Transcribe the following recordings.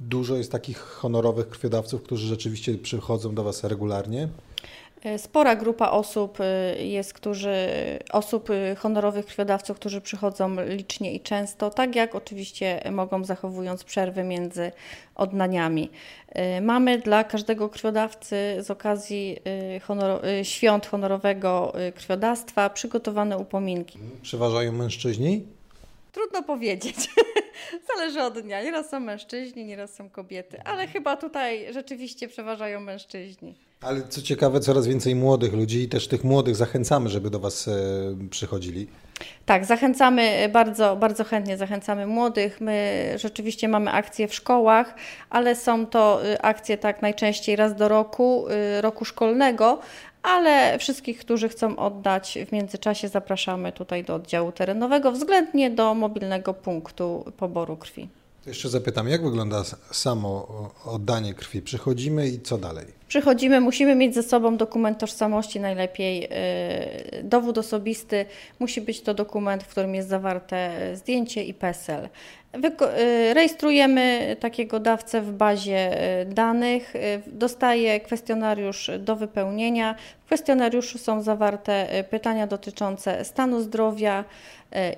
Dużo jest takich honorowych krwiodawców, którzy rzeczywiście przychodzą do Was regularnie? E, spora grupa osób e, jest, którzy, osób e, honorowych krwiodawców, którzy przychodzą licznie i często, tak jak oczywiście mogą zachowując przerwy między oddaniami. Mamy dla każdego krwiodawcy z okazji honor, świąt honorowego krwiodawstwa przygotowane upominki. Przeważają mężczyźni? Trudno powiedzieć. Zależy od dnia. Nieraz są mężczyźni, nieraz są kobiety, ale chyba tutaj rzeczywiście przeważają mężczyźni. Ale co ciekawe, coraz więcej młodych ludzi i też tych młodych zachęcamy, żeby do Was e, przychodzili. Tak, zachęcamy bardzo, bardzo chętnie zachęcamy młodych. My rzeczywiście mamy akcje w szkołach, ale są to y, akcje tak najczęściej raz do roku, y, roku szkolnego, ale wszystkich, którzy chcą oddać w międzyczasie zapraszamy tutaj do oddziału terenowego, względnie do mobilnego punktu poboru krwi. Jeszcze zapytam, jak wygląda samo oddanie krwi? Przychodzimy i co dalej? Przychodzimy, musimy mieć ze sobą dokument tożsamości, najlepiej y, dowód osobisty. Musi być to dokument, w którym jest zawarte zdjęcie i PESEL. Y, rejestrujemy takiego dawcę w bazie y, danych, dostaje kwestionariusz do wypełnienia. W kwestionariuszu są zawarte pytania dotyczące stanu zdrowia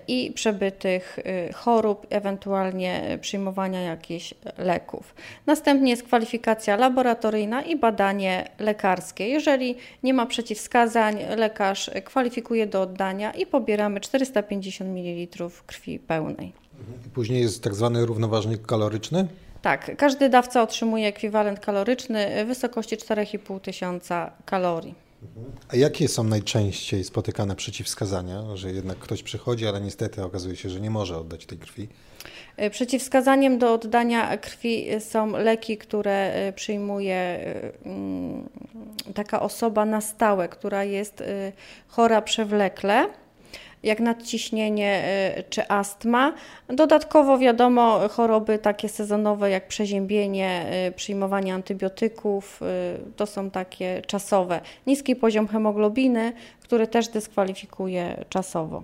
i przebytych chorób, ewentualnie przyjmowania jakichś leków. Następnie jest kwalifikacja laboratoryjna i badania badanie lekarskie. Jeżeli nie ma przeciwwskazań, lekarz kwalifikuje do oddania i pobieramy 450 ml krwi pełnej. I później jest tak zwany równoważnik kaloryczny? Tak, każdy dawca otrzymuje ekwiwalent kaloryczny w wysokości 4,5 tysiąca kalorii. A jakie są najczęściej spotykane przeciwwskazania, że jednak ktoś przychodzi, ale niestety okazuje się, że nie może oddać tej krwi? E, przeciwwskazaniem do oddania krwi są leki, które e, przyjmuje e, mm, taka osoba na stałe, która jest chora przewlekle jak nadciśnienie czy astma. Dodatkowo wiadomo choroby takie sezonowe jak przeziębienie, przyjmowanie antybiotyków, to są takie czasowe. Niski poziom hemoglobiny, który też dyskwalifikuje czasowo.